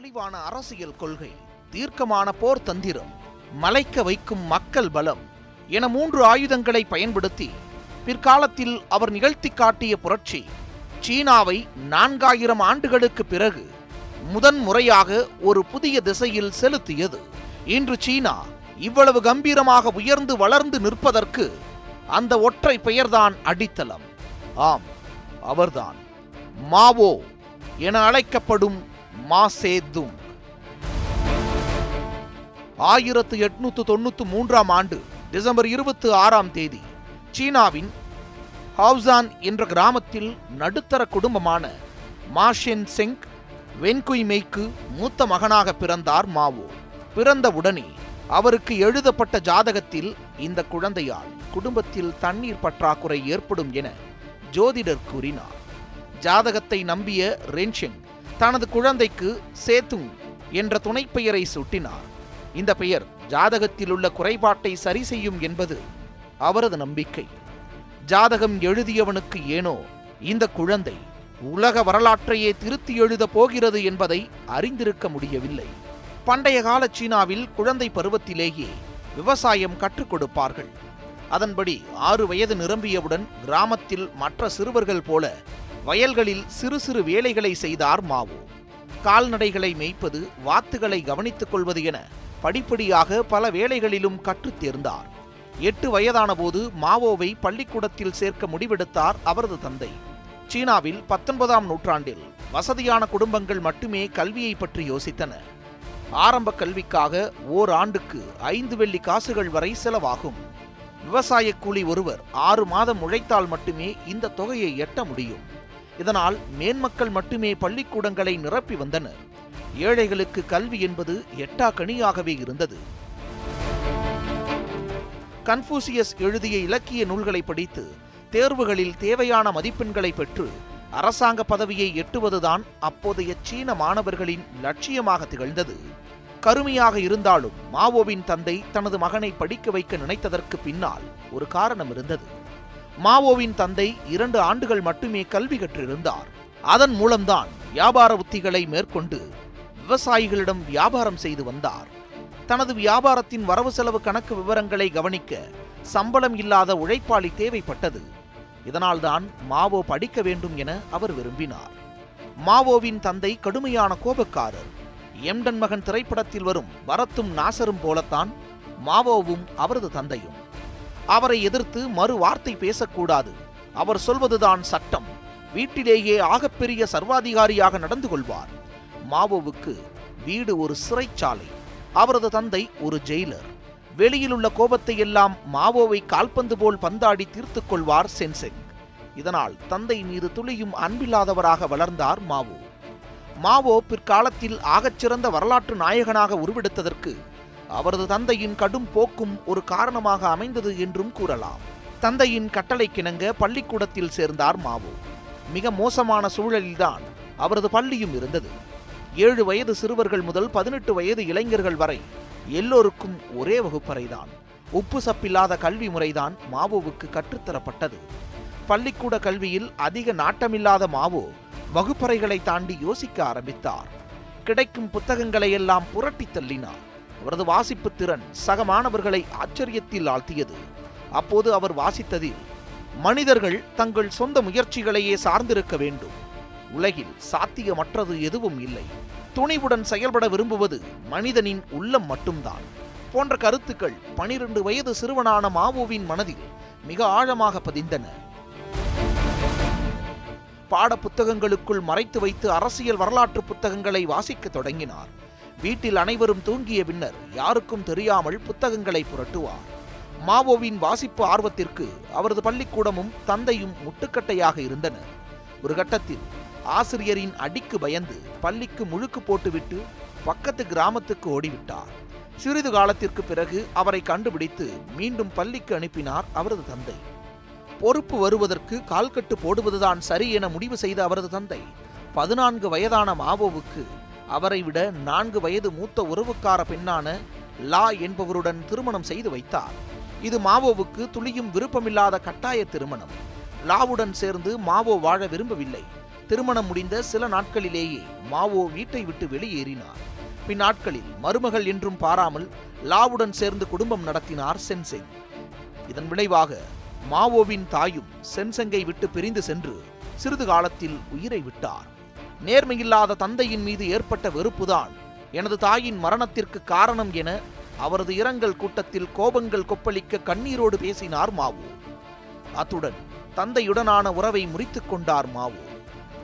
தெளிவான அரசியல் கொள்கை தீர்க்கமான போர் தந்திரம் மலைக்க வைக்கும் மக்கள் பலம் என மூன்று ஆயுதங்களை பயன்படுத்தி பிற்காலத்தில் அவர் நிகழ்த்தி காட்டிய புரட்சி சீனாவை நான்காயிரம் ஆண்டுகளுக்கு பிறகு முதன் முறையாக ஒரு புதிய திசையில் செலுத்தியது. இன்று சீனா இவ்வளவு கம்பீரமாக உயர்ந்து வளர்ந்து நிற்பதற்கு அந்த ஒற்றை பெயர்தான் அடித்தளம். ஆம் அவர்தான். மாவோ என அழைக்கப்படும் மாசேதுங் ஆயிரத்து எட்நூத்து தொண்ணூத்து மூன்றாம் ஆண்டு டிசம்பர் இருபத்தி ஆறாம் தேதி சீனாவின் ஹவுசான் என்ற கிராமத்தில் நடுத்தர குடும்பமான மாஷென் செங் வென்குய்மெய்க்கு மூத்த மகனாக பிறந்தார் மாவோ. பிறந்த உடனே அவருக்கு எழுதப்பட்ட ஜாதகத்தில் இந்த குழந்தையால் குடும்பத்தில் தண்ணீர் பற்றாக்குறை ஏற்படும் என ஜோதிடர் கூறினார். ஜாதகத்தை நம்பிய ரென்ஷெங் தனது குழந்தைக்கு சேத்துங் என்ற துணைப்பெயரை சுட்டினார். இந்த பெயர் ஜாதகத்தில் உள்ள குறைபாட்டை சரி செய்யும் என்பது அவரது நம்பிக்கை. ஜாதகம் எழுதியவனுக்கு ஏனோ இந்த குழந்தை உலக வரலாற்றையே திருத்தி எழுதப் போகிறது என்பதை அறிந்திருக்க முடியவில்லை. பண்டைய கால சீனாவில் குழந்தை பருவத்திலேயே விவசாயம் கற்றுக் கொடுப்பார்கள். அதன்படி ஆறு வயது நிரம்பியவுடன் கிராமத்தில் மற்ற சிறுவர்கள் போல வயல்களில் சிறு சிறு வேலைகளை செய்தார் மாவோ. கால்நடைகளை மேய்ப்பது வாத்துகளை கவனித்துக் கொள்வது என படிப்படியாக பல வேலைகளிலும் கற்றுத் தேர்ந்தார். எட்டு வயதான போது மாவோவை பள்ளிக்கூடத்தில் சேர்க்க முடிவெடுத்தார் அவரது தந்தை. சீனாவில் பத்தொன்பதாம் நூற்றாண்டில் வசதியான குடும்பங்கள் மட்டுமே கல்வியை பற்றி யோசித்தன. ஆரம்ப கல்விக்காக ஓர் ஆண்டுக்கு ஐந்து வெள்ளி காசுகள் வரை செலவாகும். விவசாய கூலி ஒருவர் ஆறு மாதம் உழைத்தால் மட்டுமே இந்த தொகையை எட்ட முடியும். இதனால் மேன்மக்கள் மட்டுமே பள்ளிக்கூடங்களை நிரப்பி வந்தனர். ஏழைகளுக்கு கல்வி என்பது எட்டா கனியாகவே இருந்தது. கன்ஃபூசியஸ் எழுதிய இலக்கிய நூல்களை படித்து தேர்வுகளில் தேவையான மதிப்பெண்களை பெற்று அரசாங்க பதவியை எட்டுவதுதான் அப்போதைய சீன மாணவர்களின் லட்சியமாக திகழ்ந்தது. கருமையாக இருந்தாலும் மாவோவின் தந்தை தனது மகனை படிக்க வைக்க நினைத்ததற்கு பின்னால் ஒரு காரணம் இருந்தது. மாவோவின் தந்தை இரண்டு ஆண்டுகள் மட்டுமே கல்வி கற்றிருந்தார். அதன் மூலம்தான் வியாபார உத்திகளை மேற்கொண்டு விவசாயிகளிடம் வியாபாரம் செய்து வந்தார். தனது வியாபாரத்தின் வரவு செலவு கணக்கு விவரங்களை கவனிக்க சம்பளம் இல்லாத உழைப்பாளி தேவைப்பட்டது. இதனால்தான் மாவோ படிக்க வேண்டும் என அவர் விரும்பினார். மாவோவின் தந்தை கடுமையான கோபக்காரர். எம்டன் மகன் திரைப்படத்தில் வரும் பரத்தும் நாசரும் போலத்தான் மாவோவும் அவரது தந்தையும். அவரை எதிர்த்து மறு வார்த்தை பேசக்கூடாது. அவர் சொல்வதுதான் சட்டம். வீட்டிலேயே ஆகப்பெரிய சர்வாதிகாரியாக நடந்து கொள்வார். மாவோவுக்கு வீடு ஒரு சிறைச்சாலை. அவரது தந்தை ஒரு ஜெயிலர். வெளியில் உள்ள கோபத்தை எல்லாம் மாவோவை கால்பந்து போல் பந்தாடி தீர்த்து கொள்வார் சென்செங். இதனால் தந்தை மீது துளியும் அன்பில்லாதவராக வளர்ந்தார் மாவோ. மாவோ பிற்காலத்தில் ஆகச்சிறந்த வரலாற்று நாயகனாக உருவெடுத்ததற்கு அவரது தந்தையின் கடும் போக்கும் ஒரு காரணமாக அமைந்தது என்றும் கூறலாம். தந்தையின் கட்டளைக்கிணங்க பள்ளிக்கூடத்தில் சேர்ந்தார் மாவோ. மிக மோசமான சூழலில்தான் அவரது பள்ளியும் இருந்தது. ஏழு வயது சிறுவர்கள் முதல் பதினெட்டு வயது இளைஞர்கள் வரை எல்லோருக்கும் ஒரே வகுப்பறைதான். உப்பு சப்பில்லாத கல்வி முறைதான் மாவோவுக்கு கற்றுத்தரப்பட்டது. பள்ளிக்கூட கல்வியில் அதிக நாட்டமில்லாத மாவோ வகுப்பறைகளை தாண்டி யோசிக்க ஆரம்பித்தார். கிடைக்கும் புத்தகங்களை எல்லாம் புரட்டி தள்ளினார். அவரது வாசிப்பு திறன் சக மாணவர்களை ஆச்சரியத்தில் ஆழ்த்தியது. அப்போது அவர் வாசித்ததில் மனிதர்கள் தங்கள் சொந்த முயற்சிகளையே சார்ந்திருக்க வேண்டும். உலகில் சாத்தியமற்றது எதுவும் இல்லை. துணிவுடன் செயல்பட விரும்புவது மனிதனின் உள்ளம் மட்டும்தான். போன்ற கருத்துக்கள் பனிரெண்டு வயது சிறுவனான மாவோவின் மனதில் மிக ஆழமாக பதிந்தன. பாட புத்தகங்களுக்குள் மறைத்து வைத்து அரசியல் வரலாற்று புத்தகங்களை வாசிக்கத் தொடங்கினார். வீட்டில் அனைவரும் தூங்கிய பின்னர் யாருக்கும் தெரியாமல் புத்தகங்களை புரட்டுவார். மாவோவின் வாசிப்பு ஆர்வத்திற்கு அவரது பள்ளிக்கூடமும் தந்தையும் முட்டுக்கட்டையாக இருந்தனர். ஒரு கட்டத்தில் ஆசிரியரின் அடிக்கு பயந்து பள்ளிக்கு முழுக்கு போட்டுவிட்டு பக்கத்து கிராமத்துக்கு ஓடிவிட்டார். சிறிது காலத்திற்கு பிறகு அவரை கண்டுபிடித்து மீண்டும் பள்ளிக்கு அனுப்பினார் அவரது தந்தை. பொறுப்பு வருவதற்கு கால்கட்டு போடுவதுதான் சரி என முடிவு செய்த அவரது தந்தை பதினான்கு வயதான மாவோவுக்கு அவரை விட நான்கு வயது மூத்த உறவுக்கார பெண்ணான லா என்பவருடன் திருமணம் செய்து வைத்தார். இது மாவோவுக்கு துளியும் விருப்பமில்லாத கட்டாய திருமணம். லாவுடன் சேர்ந்து மாவோ வாழ விரும்பவில்லை. திருமணம் முடிந்த சில நாட்களிலேயே மாவோ வீட்டை விட்டு வெளியேறினார். பின்னாட்களில் மருமகள் என்றும் பாராமல் லாவுடன் சேர்ந்து குடும்பம் நடத்தினார் சென்செங். இதன் விளைவாக மாவோவின் தாயும் சென்செங்கை விட்டு பிரிந்து சென்று சிறிது காலத்தில் உயிரை விட்டார். நேர்மையில்லாத தந்தையின் மீது ஏற்பட்ட வெறுப்புதான். எனது தாயின் மரணத்திற்கு காரணம் என அவரது இரங்கல் கூட்டத்தில் கோபங்கள் கொப்பளிக்க கண்ணீரோடு பேசினார் மாவோ. அத்துடன் தந்தையுடனான உறவை முறித்துக் கொண்டார் மாவோ.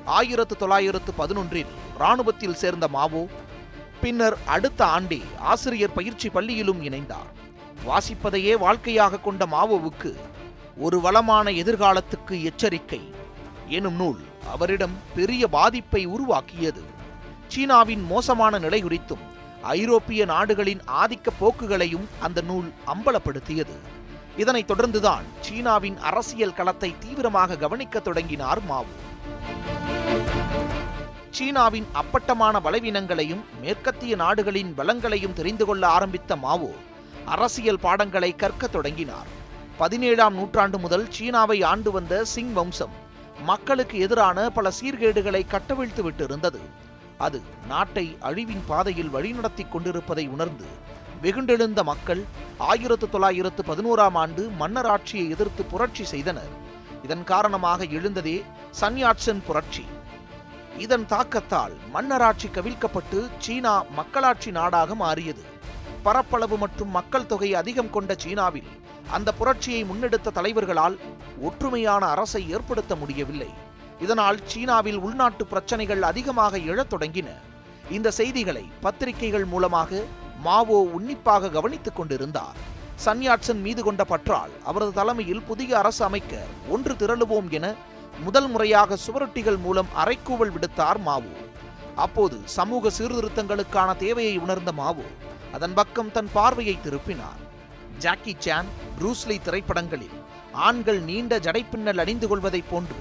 ஆயிரத்து தொள்ளாயிரத்து பதினொன்றில் இராணுவத்தில் சேர்ந்த மாவோ பின்னர் அடுத்த ஆண்டே ஆசிரியர் பயிற்சி பள்ளியிலும் இணைந்தார். வாசிப்பதையே வாழ்க்கையாக கொண்ட மாவோவுக்கு ஒரு வளமான எதிர்காலத்துக்கு எச்சரிக்கை. எனும் நூல் அவரிடம் பெரிய பாதிப்பை உருவாக்கியது. சீனாவின் மோசமான நிலை குறித்தும் ஐரோப்பிய நாடுகளின் ஆதிக்க போக்குகளையும் அந்த நூல் அம்பலப்படுத்தியது. இதனைத் தொடர்ந்துதான் சீனாவின் அரசியல் களத்தை தீவிரமாக கவனிக்கத் தொடங்கினார் மாவோ. சீனாவின் அப்பட்டமான பலவீனங்களையும் மேற்கத்திய நாடுகளின் பலங்களையும் தெரிந்து கொள்ள ஆரம்பித்த மாவோ அரசியல் பாடங்களை கற்கத் தொடங்கினார். பதினேழாம் நூற்றாண்டு முதல் சீனாவை ஆண்டு வந்த சிங் வம்சம் மக்களுக்கு எதிரான பல சீர்கேடுகளை கட்டவிழ்த்து விட்டிருந்தது. அது நாட்டை அழிவின் பாதையில் வழிநடத்தி கொண்டிருப்பதை உணர்ந்து வெகுண்டெழுந்த மக்கள் ஆயிரத்து தொள்ளாயிரத்து பதினோராம் ஆண்டு மன்னர் ஆட்சியை எதிர்த்து புரட்சி செய்தனர். இதன் காரணமாக எழுந்ததே சன்யாட்சன் புரட்சி. இதன் தாக்கத்தால் மன்னராட்சி கவிழ்க்கப்பட்டு சீனா மக்களாட்சி நாடாக மாறியது. பரப்பளவு மற்றும் மக்கள் தொகை அதிகம் கொண்ட சீனாவில் அந்த புரட்சியை முன்னெடுத்த தலைவர்களால் ஒற்றுமையான அரசை ஏற்படுத்த முடியவில்லை. இதனால் சீனாவில் உள்நாட்டு பிரச்சனைகள் அதிகமாக எழத் தொடங்கின. இந்த செய்திகளை பத்திரிகைகள் மூலமாக மாவோ உன்னிப்பாக கவனித்துக் கொண்டிருந்தார். சன்யாட்சன் மீது கொண்ட பற்றால் அவரது தலைமையில் புதிய அரசு அமைக்க ஒன்று திரளுவோம் என முதல் முறையாக சுவரொட்டிகள் மூலம் அறைக்கூவல் விடுத்தார் மாவோ. அப்போது சமூக சீர்திருத்தங்களுக்கான தேவையை உணர்ந்த மாவோ அதன் பக்கம் தன் பார்வையை திருப்பினார். ஜாக்கி சான் ப்ரூஸ்லி திரைப்படங்களில் ஆண்கள் நீண்ட ஜடைப்பின்னல் அணிந்து கொள்வதைப் போன்று.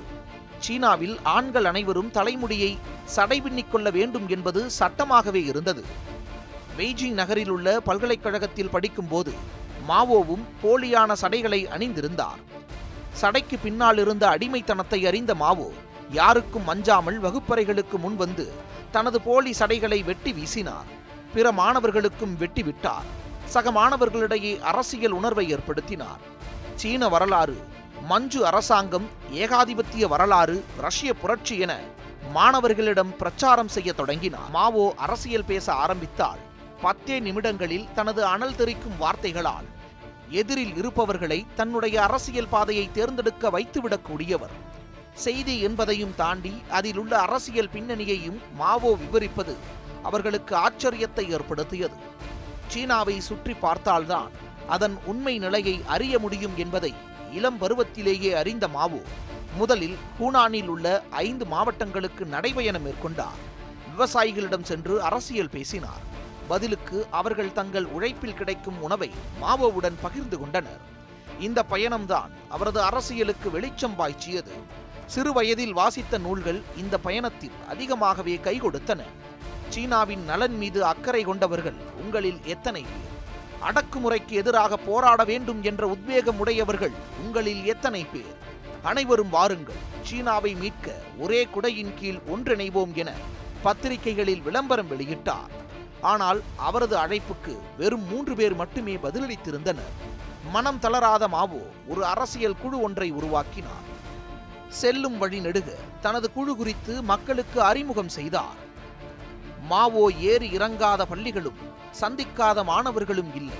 சீனாவில் ஆண்கள் அனைவரும் தலைமுடியை சடை பின்னிக்கொள்ள வேண்டும் என்பது சட்டமாகவே இருந்தது. பெய்ஜிங் நகரில் உள்ள பல்கலைக்கழகத்தில் படிக்கும்போது மாவோவும் போலியான சடைகளை அணிந்திருந்தார். சடைக்கு பின்னால் இருந்த அடிமைத்தனத்தை அறிந்த மாவோ யாருக்கும் அஞ்சாமல் வகுப்பறைகளுக்கு முன் வந்து தனது போலி சடைகளை வெட்டி வீசினார். பிற மாணவர்களுக்கும் வெட்டி விட்டார். சக மாணவர்களிடையே அரசியல் உணர்வை ஏற்படுத்தினார். சீன வரலாறு மஞ்சு அரசாங்கம் ஏகாதிபத்திய வரலாறு ரஷ்ய புரட்சி என மாணவர்களிடம் பிரச்சாரம் செய்ய தொடங்கினார். மாவோ அரசியல் பேச ஆரம்பித்தால் பத்தே நிமிடங்களில் தனது அனல் தெறிக்கும் வார்த்தைகளால் எதிரில் இருப்பவர்களை தன்னுடைய அரசியல் பாதையை தேர்ந்தெடுக்க வைத்துவிடக்கூடியவர். செய்தி என்பதையும் தாண்டி அதில் உள்ள அரசியல் பின்னணியையும் மாவோ விவரிப்பது அவர்களுக்கு ஆச்சரியத்தை ஏற்படுத்தியது. சீனாவை சுற்றி பார்த்தால்தான் அதன் உண்மை நிலையை அறிய முடியும் என்பதை இளம் பருவத்திலேயே அறிந்த மாவோ முதலில் ஹூனானில் உள்ள ஐந்து மாவட்டங்களுக்கு நடைபயணம் மேற்கொண்டார். விவசாயிகளிடம் சென்று அரசியல் பேசினார். பதிலுக்கு அவர்கள் தங்கள் உழைப்பில் கிடைக்கும் உணவை மாவோவுடன் பகிர்ந்து கொண்டனர். இந்த பயணம்தான் அவரது அரசியலுக்கு வெளிச்சம் பாய்ச்சியது. சிறு வயதில் வாசித்த நூல்கள் இந்த பயணத்தில் அதிகமாகவே கை கொடுத்தன. சீனாவின் நலன் மீது அக்கறை கொண்டவர்கள் உங்களில் எத்தனை பேர்? அடக்குமுறைக்கு எதிராக போராட வேண்டும் என்ற உத்வேகம் உடையவர்கள் உங்களில் எத்தனை பேர்? அனைவரும் வாருங்கள் சீனாவை மீட்க ஒரே குடையின் கீழ் ஒன்றிணைவோம் என பத்திரிகைகளில் விளம்பரம் வெளியிட்டார். ஆனால் அவரது அழைப்புக்கு வெறும் மூன்று பேர் மட்டுமே பதிலளித்திருந்தனர். மனம் தளராத மாவோ ஒரு அரசியல் குழு ஒன்றை உருவாக்கினார். செல்லும் வழி நெடுக தனது குழு குறித்து மக்களுக்கு அறிமுகம் செய்தார். மாவோ ஏறி இறங்காத பள்ளிகளும் சந்திக்காத மாணவர்களும் இல்லை.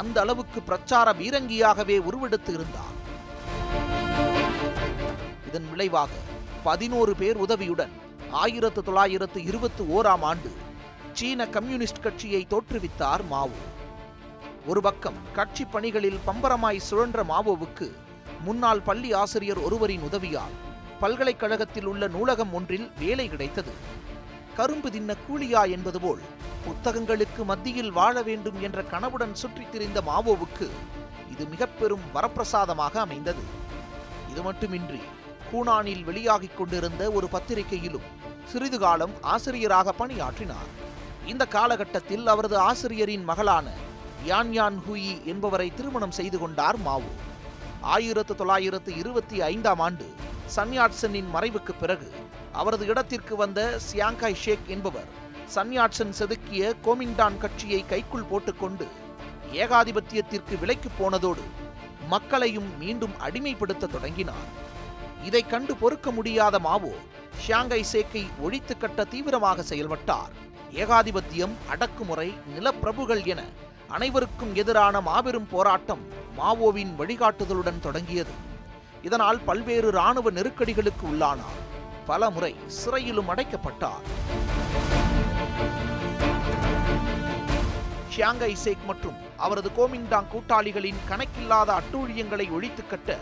அந்த அளவுக்கு பிரச்சார பீரங்கியாகவே உருவெடுத்து இருந்தார். இதன் விளைவாக பதினோரு பேர் உதவியுடன் ஆயிரத்து தொள்ளாயிரத்து இருபத்தி ஓராம் ஆண்டு சீன கம்யூனிஸ்ட் கட்சியை தோற்றுவித்தார் மாவோ. ஒரு பக்கம் கட்சி பணிகளில் பம்பரமாய் சுழன்ற மாவோவுக்கு முன்னாள் பள்ளி ஆசிரியர் ஒருவரின் உதவியால் பல்கலைக்கழகத்தில் உள்ள நூலகம் ஒன்றில் வேலை கிடைத்தது. கரும்பு தின்ன கூலியா என்பது போல் புத்தகங்களுக்கு மத்தியில் வாழ வேண்டும் என்ற கனவுடன் சுற்றித் திரிந்த மாவோவுக்கு இது மிக பெரும் வரப்பிரசாதமாக அமைந்தது. இது மட்டுமின்றி கூனானில் வெளியாகிக் கொண்டிருந்த ஒரு பத்திரிகையிலும் சிறிது காலம் ஆசிரியராக பணியாற்றினார். இந்த காலகட்டத்தில் அவரது ஆசிரியரின் மகளான யான் யான் என்பவரை திருமணம் செய்து கொண்டார் மாவோ. ஆயிரத்து தொள்ளாயிரத்து இருபத்தி ஐந்தாம் ஆண்டு சன்யாட்சனின் மறைவுக்கு பிறகு அவரது இடத்திற்கு வந்த சியாங்காய் ஷேக் என்பவர் சன்யாட்சன் செதுக்கிய கோமிங்டான் கட்சியை கைக்குள் போட்டுக்கொண்டு ஏகாதிபத்தியத்திற்கு விலைக்கு போனதோடு மக்களையும் மீண்டும் அடிமைப்படுத்த தொடங்கினார். இதை கண்டு பொறுக்க முடியாத மாவோ ஷியாங்கை சேக்கை ஒழித்து கட்ட தீவிரமாக செயல்பட்டார். ஏகாதிபத்தியம் அடக்குமுறை நிலப்பிரபுகள் என அனைவருக்கும் எதிரான மாபெரும் போராட்டம் மாவோவின் வழிகாட்டுதலுடன் தொடங்கியது. இதனால் பல்வேறு இராணுவ நெருக்கடிகளுக்கு உள்ளானார். பல முறை சிறையிலும் அடைக்கப்பட்டார். ஷியாங்கை சேக் மற்றும் அவரது கோமிங்டாங் கூட்டாளிகளின் கணக்கில்லாத அட்டூழியங்களை ஒழித்து கட்ட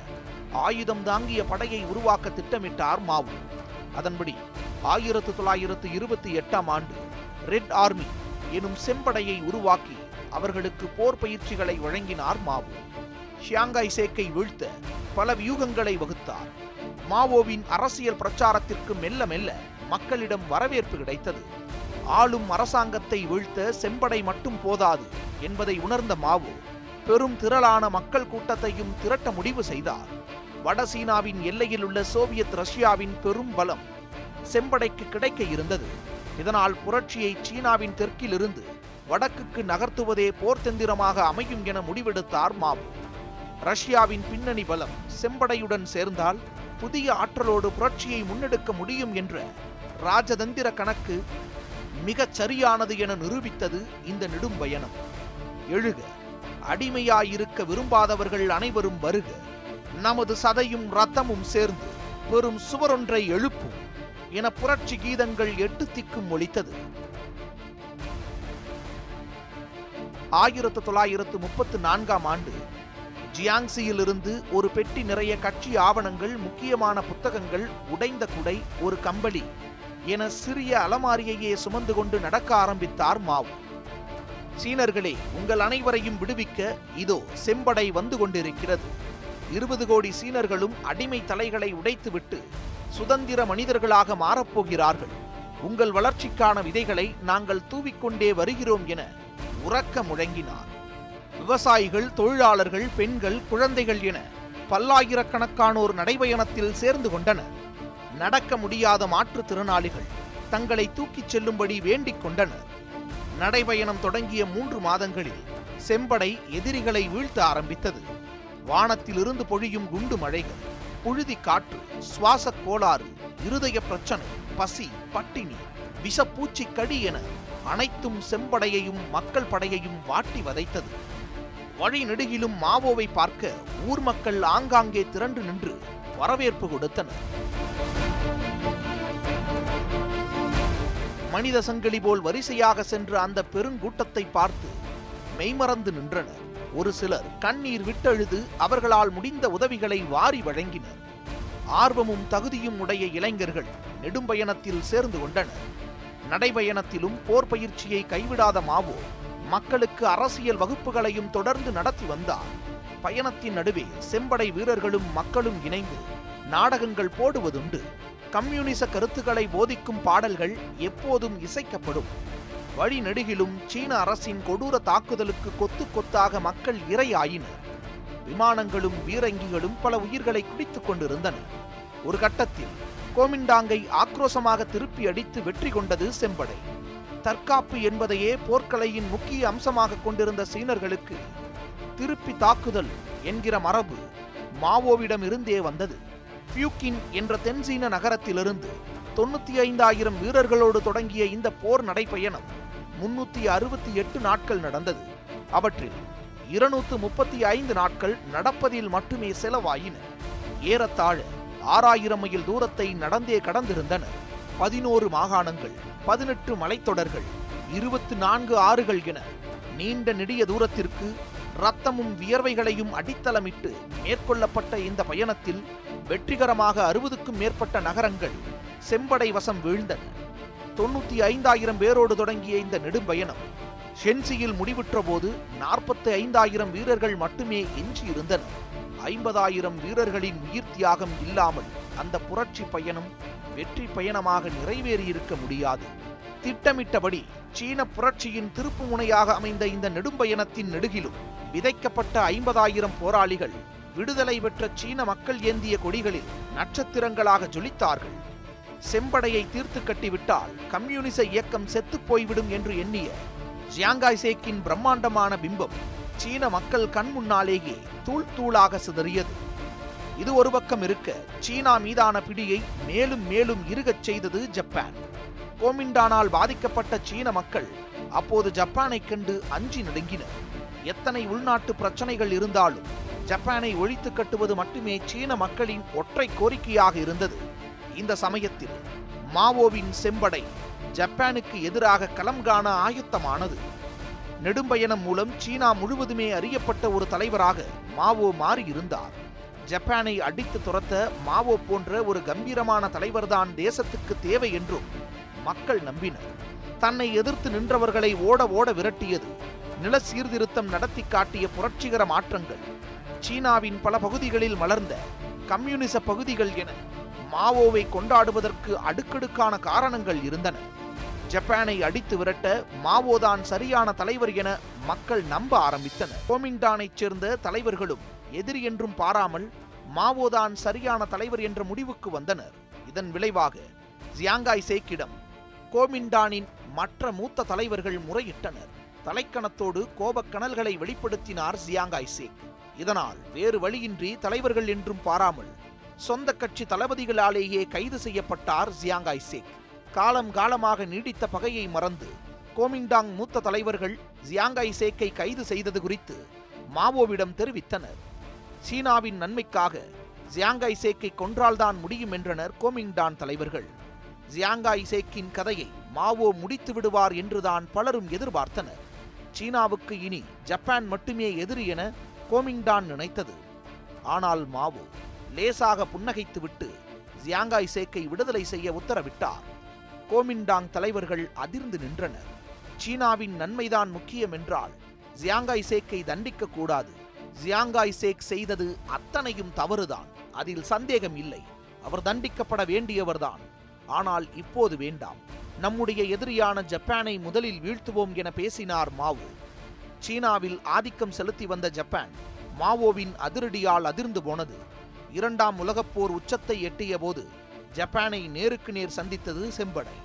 ஆயுதம் தாங்கிய படையை உருவாக்க திட்டமிட்டார் மாவு அதன்படி ஆயிரத்து தொள்ளாயிரத்து இருபத்தி எட்டாம் ஆண்டு ரெட் ஆர்மி எனும் செம்படையை உருவாக்கி அவர்களுக்கு போர் பயிற்சிகளை வழங்கினார் மாவு ஷியாங்காய் சேக்கை வீழ்த்த பல வியூகங்களை வகுத்தார். மாவோவின் அரசியல் பிரச்சாரத்திற்கு மெல்ல மெல்ல மக்களிடம் வரவேற்பு கிடைத்தது. ஆளும் அரசாங்கத்தை வீழ்த்த செம்படை மட்டும் போதாது என்பதை உணர்ந்த மாவோ பெரும் திரளான மக்கள் கூட்டத்தையும் திரட்ட முடிவு செய்தார். வட சீனாவின் எல்லையில் உள்ள சோவியத் ரஷ்யாவின் பெரும் பலம் செம்படைக்கு கிடைக்க இருந்தது. இதனால் புரட்சியை சீனாவின் தெற்கிலிருந்து வடக்குக்கு நகர்த்துவதே போர்த்தந்திரமாக அமையும் என முடிவெடுத்தார் மாவோ. ரஷ்யாவின் பின்னணி பலம் செம்படையுடன் சேர்ந்தால் புதிய ஆற்றலோடு புரட்சியை முன்னெடுக்க முடியும் என்ற ராஜதந்திர கணக்கு மிகச் சரியானது என நிரூபித்தது இந்த நெடும் பயணம். எழுக அடிமையாயிருக்க விரும்பாதவர்கள் அனைவரும் வருக. நமது சதையும் ரத்தமும் சேர்ந்து பெரும் சுவரொன்றை எழுப்பும் என புரட்சி கீதங்கள் எட்டு திக்கும் ஒலித்தது. ஆயிரத்து தொள்ளாயிரத்து முப்பத்து நான்காம் ஆண்டு ஜியாங்சியிலிருந்து ஒரு பெட்டி நிறைய கட்சி ஆவணங்கள் முக்கியமான புத்தகங்கள் உடைந்த குடை ஒரு கம்பளி என சிறிய அலமாரியையே சுமந்து கொண்டு நடக்க ஆரம்பித்தார் மாவு. சீனர்களே உங்கள் அனைவரையும் விடுவிக்க இதோ செம்படை வந்து கொண்டிருக்கிறது. இருபது கோடி சீனர்களும் அடிமை தலைகளை உடைத்துவிட்டு சுதந்திர மனிதர்களாக மாறப்போகிறார்கள். உங்கள் வளர்ச்சிக்கான விதைகளை நாங்கள் தூவிக்கொண்டே வருகிறோம் என உறக்க முழங்கினார். விவசாயிகள் தொழிலாளர்கள் பெண்கள் குழந்தைகள் என பல்லாயிரக்கணக்கானோர் நடைபயணத்தில் சேர்ந்து கொண்டனர். நடக்க முடியாத மாற்றுத்திறனாளிகள் தங்களை தூக்கிச் செல்லும்படி வேண்டிக் கொண்டனர். நடைபயணம் தொடங்கிய மூன்று மாதங்களில் செம்படை எதிரிகளை வீழ்த்த ஆரம்பித்தது. வானத்திலிருந்து பொழியும் குண்டு மழைகள் புழுதி காற்று சுவாச கோளாறு இருதய பிரச்சனை பசி பட்டினி விஷப்பூச்சி கடி என அனைத்தும் செம்படையையும் மக்கள் படையையும் வாட்டி வதைத்தது. வழி நெடுகிலும் மாவோவை பார்க்க ஊர் மக்கள் ஆங்காங்கே திரண்டு நின்று வரவேற்பு கொடுத்தனர். மனித சங்கிலி போல் வரிசையாக சென்ற அந்த பெருங்கூட்டத்தை பார்த்து மெய்மறந்து நின்றனர். ஒரு சிலர் கண்ணீர் விட்டெழுது அவர்களால் முடிந்த உதவிகளை வாரி வழங்கினர். ஆர்வமும் தகுதியும் உடைய இளைஞர்கள் நெடும்பயணத்தில் சேர்ந்து கொண்டனர். நடைபயணத்திலும் போர் பயிற்சியை கைவிடாத மாவோ மக்களுக்கு அரசியல் வகுப்புகளையும் தொடர்ந்து நடத்தி வந்தார். பயணத்தின் நடுவே செம்படை வீரர்களும் மக்களும் இணைந்து நாடகங்கள் போடுவதுண்டு. கம்யூனிச கருத்துக்களை போதிக்கும் பாடல்கள் எப்போதும் இசைக்கப்படும். வழிநெடுகிலும் சீன அரசின் கொடூர தாக்குதலுக்கு கொத்து கொத்தாக மக்கள் இரையாயினர். விமானங்களும் வீரங்கிகளும் பல உயிர்களை குடித்துக் கொண்டிருந்தன. ஒரு கட்டத்தில் கோமிண்டாங்கை ஆக்ரோசமாக திருப்பி அடித்து வெற்றி கொண்டது செம்படை. தற்காப்பு என்பதையே போர்க்கலையின் முக்கிய அம்சமாக கொண்டிருந்த சீனர்களுக்கு திருப்பி தாக்குதல் என்கிற மரபு மாவோவிடம் இருந்தே வந்தது. பியூக்கின் என்ற தென்சீன நகரத்திலிருந்து தொண்ணூத்தி ஐந்தாயிரம் வீரர்களோடு தொடங்கிய இந்த போர் நடைபயணம் முன்னூத்தி அறுபத்தி எட்டு நாட்கள் நடந்தது. அவற்றில் இருநூத்து முப்பத்தி ஐந்து நாட்கள் நடப்பதில் மட்டுமே செலவாயின. ஏறத்தாழ ஆறாயிரம் மைல் தூரத்தை நடந்தே கடந்திருந்தனர். பதினோரு மாகாணங்கள் பதினெட்டு மலைத்தொடர்கள் இருபத்து நான்கு ஆறுகள் என நீண்ட நெடிய தூரத்திற்கு ரத்தமும் வியர்வைகளையும் அடித்தளமிட்டு மேற்கொள்ளப்பட்ட இந்த பயணத்தில் வெற்றிகரமாக அறுபதுக்கும் மேற்பட்ட நகரங்கள் செம்படை வசம் வீழ்ந்தன. தொண்ணூத்தி ஐந்தாயிரம் பேரோடு தொடங்கிய இந்த நெடும்பயணம் ஷென்சியில் முடிவுற்ற போது நாற்பத்தி ஐந்தாயிரம் வீரர்கள் மட்டுமே எஞ்சியிருந்தனர் ஐம்பதாயிரம் வீரர்களின் உயிர் தியாகம் இல்லாமல் அந்த புரட்சி பயணம் வெற்றி பயணமாக நிறைவேறியிருக்க முடியாது. திட்டமிட்டபடி சீன புரட்சியின் திருப்பு முனையாக அமைந்த இந்த நெடும்பயணத்தின் நெடுகிலும் விதைக்கப்பட்ட ஐம்பதாயிரம் போராளிகள் விடுதலை பெற்ற சீன மக்கள் ஏந்திய கொடிகளில் நட்சத்திரங்களாக ஜொலித்தார்கள். செம்படையை தீர்த்து கட்டிவிட்டால் கம்யூனிச இயக்கம் செத்துப் போய்விடும் என்று எண்ணிய ஜியாங்காய் சேக்கின் பிரம்மாண்டமான பிம்பம் சீன மக்கள் கண் முன்னாலேயே தூள் தூளாக சிதறியது. இது ஒரு பக்கம் இருக்க சீனா மீதான பிடியை மேலும் மேலும் இருகச் செய்தது ஜப்பான். கோமிண்டானால் பாதிக்கப்பட்ட சீன மக்கள் அப்போது ஜப்பானை கண்டு அஞ்சி நடுங்கினர். எத்தனை உள்நாட்டு பிரச்சனைகள் இருந்தாலும் ஜப்பானை ஒழித்து கட்டுவது மட்டுமே சீன மக்களின் ஒற்றை கோரிக்கையாக இருந்தது. இந்த சமயத்தில் மாவோவின் செம்படை ஜப்பானுக்கு எதிராக களம் காண ஆயத்தமானது. நெடும்பயணம் மூலம் சீனா முழுவதுமே அறியப்பட்ட ஒரு தலைவராக மாவோ மாறியிருந்தார். ஜப்பானை அடித்து துரத்த மாவோ போன்ற ஒரு கம்பீரமான தலைவர்தான் தேசத்துக்கு தேவை என்றும் மக்கள் நம்பினர். தன்னை எதிர்த்து நின்றவர்களை ஓட ஓட விரட்டியது. நில சீர்திருத்தம் நடத்தி காட்டிய புரட்சிகர மாற்றங்கள். சீனாவின் பல பகுதிகளில் மலர்ந்த கம்யூனிச பகுதிகள் என மாவோவை கொண்டாடுவதற்கு அடுக்கடுக்கான காரணங்கள் இருந்தன. ஜப்பானை அடித்து விரட்ட மாவோதான் சரியான தலைவர் என மக்கள் நம்ப ஆரம்பித்தனர். கோமிண்டானைச் சேர்ந்த தலைவர்களும் எதிரி என்றும் பாராமல் மாவோதான் சரியான தலைவர் என்ற முடிவுக்கு வந்தனர். இதன் விளைவாக ஜியாங்காய் சேக்கிடம் கோமிண்டானின் மற்ற மூத்த தலைவர்கள் முறையிட்டனர். தலைக்கணத்தோடு கோபக்கணல்களை வெளிப்படுத்தினார் ஜியாங்காய் சேக். இதனால் வேறு வழியின்றி தலைவர்கள் என்றும் பாராமல் சொந்த கட்சி தளபதிகளாலேயே கைது செய்யப்பட்டார் ஜியாங்காய் சேக். காலம் காலமாக நீடித்த பகையை மறந்து கோமிண்டாங் மூத்த தலைவர்கள் ஜியாங்காய் சேக்கை கைது செய்தது குறித்து மாவோவிடம் தெரிவித்தனர். சீனாவின் நன்மைக்காக ஜியாங்காய் சேக்கை கொன்றால்தான் முடியும் என்றனர் கோமிங்டான் தலைவர்கள். ஜியாங்காய் சேக்கின் கதையை மாவோ முடித்து விடுவார் என்றுதான் பலரும் எதிர்பார்த்தனர். சீனாவுக்கு இனி ஜப்பான் மட்டுமே எதிரி என கோமிங்டான் நினைத்தது. ஆனால் மாவோ லேசாக புன்னகைத்துவிட்டு ஜியாங்காய் சேக்கை விடுதலை செய்ய உத்தரவிட்டார். கோமிண்டாங் தலைவர்கள் அதிர்ந்து நின்றனர். சீனாவின் நன்மைதான் முக்கியம் என்றால் ஜியாங்காய் சேக்கை தண்டிக்க கூடாது. ஜியாங்காய் சேக் செய்தது அத்தனையும் தவறுதான். அதில் சந்தேகம் இல்லை. அவர் தண்டிக்கப்பட வேண்டியவர்தான். ஆனால் இப்போது வேண்டாம். நம்முடைய எதிரியான ஜப்பானை முதலில் வீழ்த்துவோம் என பேசினார் மாவோ. சீனாவில் ஆதிக்கம் செலுத்தி வந்த ஜப்பான் மாவோவின் அதிரடியால் அதிர்ந்து போனது. இரண்டாம் உலகப்போர் உச்சத்தை எட்டிய போது ஜப்பானை நேருக்கு நேர் சந்தித்தது செம்படை.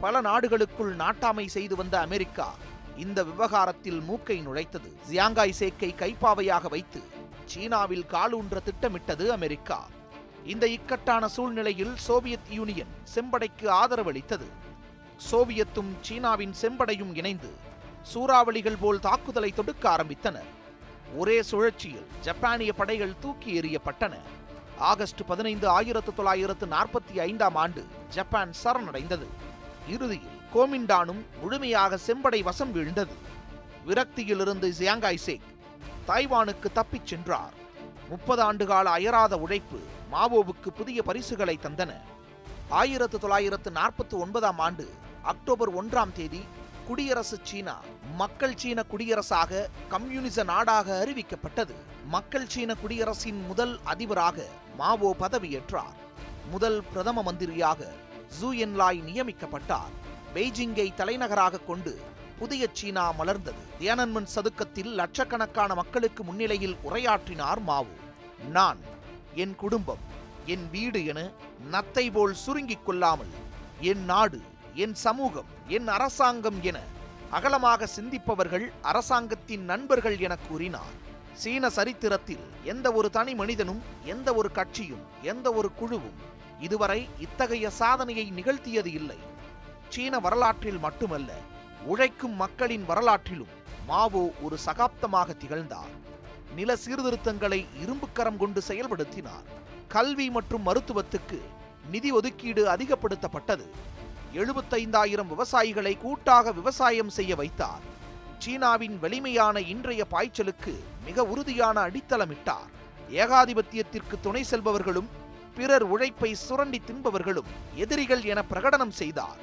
பல நாடுகளுக்குள் நாட்டாமை செய்து வந்த அமெரிக்கா இந்த விவகாரத்தில் மூக்கை நுழைத்தது. ஜியாங்காய் சேக்கை கைப்பாவையாக வைத்து சீனாவில் காலூன்ற திட்டமிட்டது அமெரிக்கா. இந்த இக்கட்டான சூழ்நிலையில் சோவியத் யூனியன் செம்படைக்கு ஆதரவளித்தது. சோவியத்தும் சீனாவின் செம்படையும் இணைந்து சூறாவளிகள் போல் தாக்குதலை தொடுக்க ஆரம்பித்தனர் ஒரே சுழற்சியில் ஜப்பானிய படைகள் தூக்கி எறியப்பட்டன. ஆகஸ்ட் பதினைந்து ஆயிரத்து தொள்ளாயிரத்து நாற்பத்தி ஐந்தாம் ஆண்டு ஜப்பான் சரணடைந்தது. இறுதியில் கோமிண்டானும் முழுமையாக செம்படை வசம் வீழ்ந்தது. விரக்தியிலிருந்து ஜியாங்காய் சேக் தாய்வானுக்கு தப்பிச் சென்றார். முப்பது ஆண்டுகால அயராத உழைப்பு மாவோவுக்கு புதிய பரிசுகளை தந்தன. ஆயிரத்து தொள்ளாயிரத்து நாற்பத்தி ஒன்பதாம் ஆண்டு அக்டோபர் ஒன்றாம் தேதி குடியரசு சீனா மக்கள் சீன குடியரசாக கம்யூனிச நாடாக அறிவிக்கப்பட்டது. மக்கள் சீன குடியரசின் முதல் அதிபராக மாவோ பதவியேற்றார். முதல் பிரதம மந்திரியாக ஜூ என்லாய் நியமிக்கப்பட்டார். பெய்ஜிங்கை தலைநகராக கொண்டு புதிய சீனா மலர்ந்தது. தியானன்மன் சதுக்கத்தில் லட்சக்கணக்கான மக்களுக்கு முன்னிலையில் உரையாற்றினார் மாவு. நான் என் குடும்பம் என் வீடு என நத்தை போல் சுருங்கிக் கொள்ளாமல் என் நாடு என் சமூகம் என் அரசாங்கம் என அகலமாக சிந்திப்பவர்கள் அரசாங்கத்தின் நண்பர்கள் என கூறினார். சீன சரித்திரத்தில் எந்த ஒரு தனி மனிதனும் எந்த ஒரு கட்சியும் எந்த ஒரு குழுவும் இதுவரை இத்தகைய சாதனையை நிகழ்த்தியது இல்லை. சீன வரலாற்றில் மட்டுமல்ல உழைக்கும் மக்களின் வரலாற்றிலும் மாவோ ஒரு சகாப்தமாக திகழ்ந்தார். நில சீர்திருத்தங்களை இரும்புக்கரம் கொண்டு செயல்படுத்தினார். கல்வி மற்றும் மருத்துவத்துக்கு நிதி ஒதுக்கீடு அதிகப்படுத்தப்பட்டது. எழுபத்தைந்தாயிரம் விவசாயிகளை கூட்டாக விவசாயம் செய்ய வைத்தார். சீனாவின் வலிமையான இன்றைய பாய்ச்சலுக்கு மிக உறுதியான அடித்தளமிட்டார். ஏகாதிபத்தியத்திற்கு துணை செல்பவர்களும் பிறர் உழைப்பை சுரண்டி தின்பவர்களும் எதிரிகள் என பிரகடனம் செய்தார்.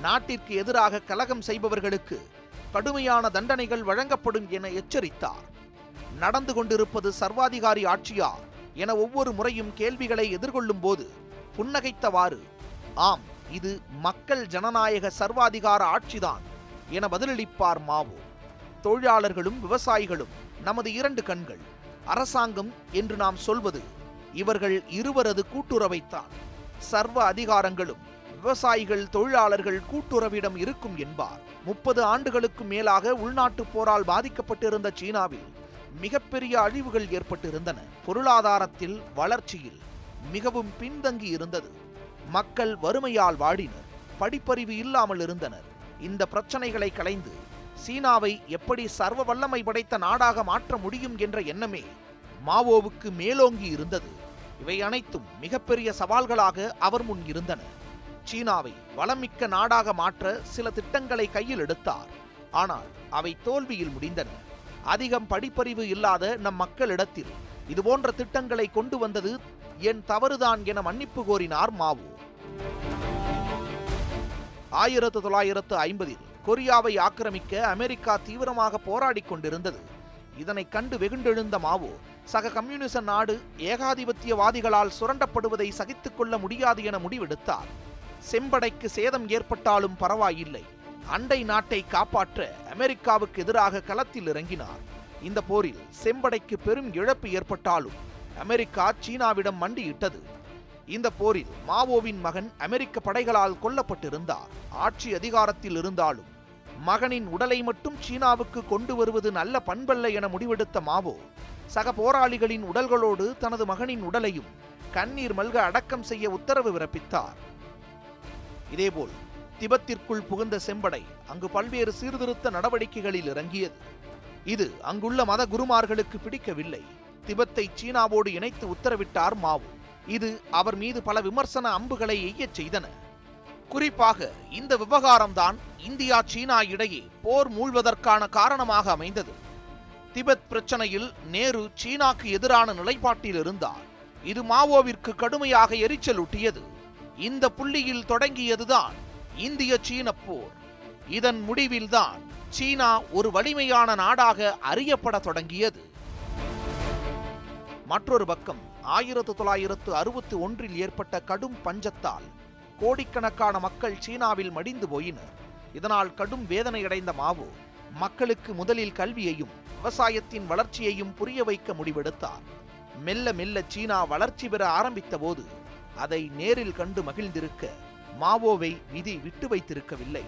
நாட்டிற்கு எதிராக கலகம் செய்பவர்களுக்கு கடுமையான தண்டனைகள் வழங்கப்படும் என எச்சரித்தார். நடந்து கொண்டிருப்பது சர்வாதிகாரி ஆட்சியா என ஒவ்வொரு முறையும் கேள்விகளை எதிர்கொள்ளும் போது புன்னகைத்தவாறு ஆம் இது மக்கள் ஜனநாயக சர்வாதிகார ஆட்சிதான் என பதிலளிப்பார் மாவோ. தொழிலாளர்களும் விவசாயிகளும் நமது இரண்டு கண்கள். அரசாங்கம் என்று நாம் சொல்வது இவர்கள் இருவரது கூட்டுறவைத்தான். சர்வ அதிகாரங்களும் விவசாயிகள் தொழிலாளர்கள் கூட்டுறவிடம் இருக்கும் என்பார். முப்பது ஆண்டுகளுக்கு மேலாக உள்நாட்டு போரால் பாதிக்கப்பட்டிருந்த சீனாவில் மிகப்பெரிய அழிவுகள் ஏற்பட்டிருந்தன. பொருளாதாரத்தில் வளர்ச்சியில் மிகவும் பின்தங்கி இருந்தது. மக்கள் வறுமையால் வாடினர். படிப்பறிவு இல்லாமல் இருந்தனர். இந்த பிரச்சனைகளை களைந்து சீனாவை எப்படி சர்வ வல்லமை படைத்த நாடாக மாற்ற முடியும் என்ற எண்ணமே மாவோவுக்கு மேலோங்கி இருந்தது. இவை அனைத்தும் மிகப்பெரிய சவால்களாக அவர் முன் இருந்தன. சீனாவை வளமிக்க நாடாக மாற்ற சில திட்டங்களை கையில் எடுத்தார். ஆனால் அவை தோல்வியில் முடிந்தன. அதிகம் படிப்பறிவு இல்லாத நம் மக்களிடத்தில் இதுபோன்ற திட்டங்களை கொண்டு வந்தது என் தவறுதான் என மன்னிப்பு கோரினார் மாவோ. ஆயிரத்து தொள்ளாயிரத்து ஐம்பதில் கொரியாவை ஆக்கிரமிக்க அமெரிக்கா தீவிரமாக போராடி கொண்டிருந்தது. இதனை கண்டு வெகுண்டெழுந்த மாவோ சக கம்யூனிச நாடு ஏகாதிபத்தியவாதிகளால் சுரண்டப்படுவதை சகித்துக் கொள்ள முடியாது என முடிவெடுத்தார். செம்படைக்கு சேதம் ஏற்பட்டாலும் பரவாயில்லை. அண்டை நாட்டை காப்பாற்ற அமெரிக்காவுக்கு எதிராக களத்தில் இறங்கினார். இந்த போரில் செம்படைக்கு பெரும் இழப்பு ஏற்பட்டாலும் அமெரிக்கா சீனாவிடம் மண்டியிட்டது. இந்த போரில் மாவோவின் மகன் அமெரிக்க படைகளால் கொல்லப்பட்டிருந்தார். ஆட்சி அதிகாரத்தில் இருந்தாலும் மகனின் உடலை மட்டும் சீனாவுக்கு கொண்டு வருவது நல்ல பண்பல்ல என முடிவெடுத்த மாவோ சக போராளிகளின் உடல்களோடு தனது மகனின் உடலையும் கண்ணீர் மல்க அடக்கம் செய்ய உத்தரவு பிறப்பித்தார். இதேபோல் திபெத்திற்குள் புகுந்த செம்படை அங்கு பல்வேறு சீர்திருத்த நடவடிக்கைகளில் இறங்கியது. இது அங்குள்ள மத குருமார்களுக்கு பிடிக்கவில்லை. திபெத்தை சீனாவோடு இணைத்து உத்தரவிட்டார் மாவு. இது அவர் மீது பல விமர்சன அம்புகளை எய்யச் செய்தன. குறிப்பாக இந்த விவகாரம்தான் இந்தியா சீனா இடையே போர் மூழ்வதற்கான காரணமாக அமைந்தது. திபெத் பிரச்சனையில் நேரு சீனாக்கு எதிரான நிலைப்பாட்டில் இருந்தார். இது மாவோவிற்கு கடுமையாக எரிச்சலூட்டியது இந்த புள்ளியில் தொடங்கியதுதான் இந்திய சீன போர். இதன் முடிவில்தான் சீனா ஒரு வலிமையான நாடாக அறியப்பட தொடங்கியது. மற்றொரு பக்கம் ஆயிரத்து தொள்ளாயிரத்து அறுபத்தி ஒன்றில் ஏற்பட்ட கடும் பஞ்சத்தால் கோடிக்கணக்கான மக்கள் சீனாவில் மடிந்து போயினர். இதனால் கடும் வேதனையடைந்த மாவோ மக்களுக்கு முதலில் கல்வியையும் விவசாயத்தின் வளர்ச்சியையும் புரிய வைக்க முடிவெடுத்தார். மெல்ல மெல்ல சீனா வளர்ச்சி பெற ஆரம்பித்த போது அதை நேரில் கண்டு மகிழ்ந்திருக்க மாவோவை விதி விட்டு வைத்திருக்கவில்லை.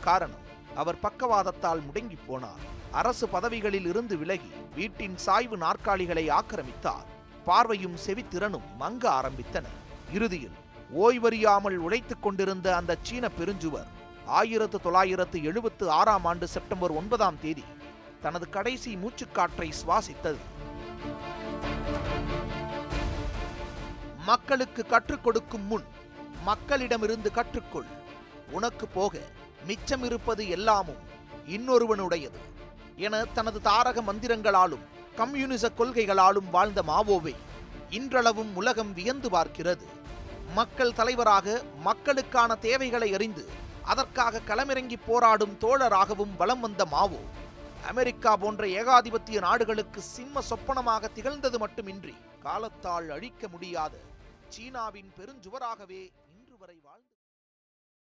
காரணம் அவர் பக்கவாதத்தால் முடங்கி போனார். அரசு பதவிகளில் இருந்து விலகி வீட்டின் சாய்வு நாற்காலிகளை ஆக்கிரமித்தார். பார்வையும் செவித்திறனும் மங்க ஆரம்பித்தன. இறுதியில் ஓய்வறியாமல் உழைத்துக் கொண்டிருந்த அந்த சீன பெருஞ்சுவர் ஆயிரத்து தொள்ளாயிரத்து எழுபத்து ஆறாம் ஆண்டு செப்டம்பர் ஒன்பதாம் தேதி தனது கடைசி மூச்சுக்காற்றை சுவாசித்தது. மக்களுக்கு கற்றுக் கொடுக்கும் முன் மக்களிடமிருந்து கற்றுக்கொள். உனக்கு போக மிச்சம் இருப்பது எல்லாமும் இன்னொருவனுடையது என தனது தாரக மந்திரங்களாலும் கம்யூனிச கொள்கைகளாலும் வாழ்ந்த மாவோவை இன்றளவும் உலகம் வியந்து பார்க்கிறது. மக்கள் தலைவராக மக்களுக்கான தேவைகளை அறிந்து அதற்காக களமிறங்கி போராடும் தோழராகவும் வலம் வந்த மாவோ. அமெரிக்கா போன்ற ஏகாதிபத்திய நாடுகளுக்கு சிம்ம சொப்பனமாக திகழ்ந்தது மட்டுமின்றி காலத்தால் அழிக்க முடியாத சீனாவின் பெருஞ்சுவராகவே இன்று வரை வாழ்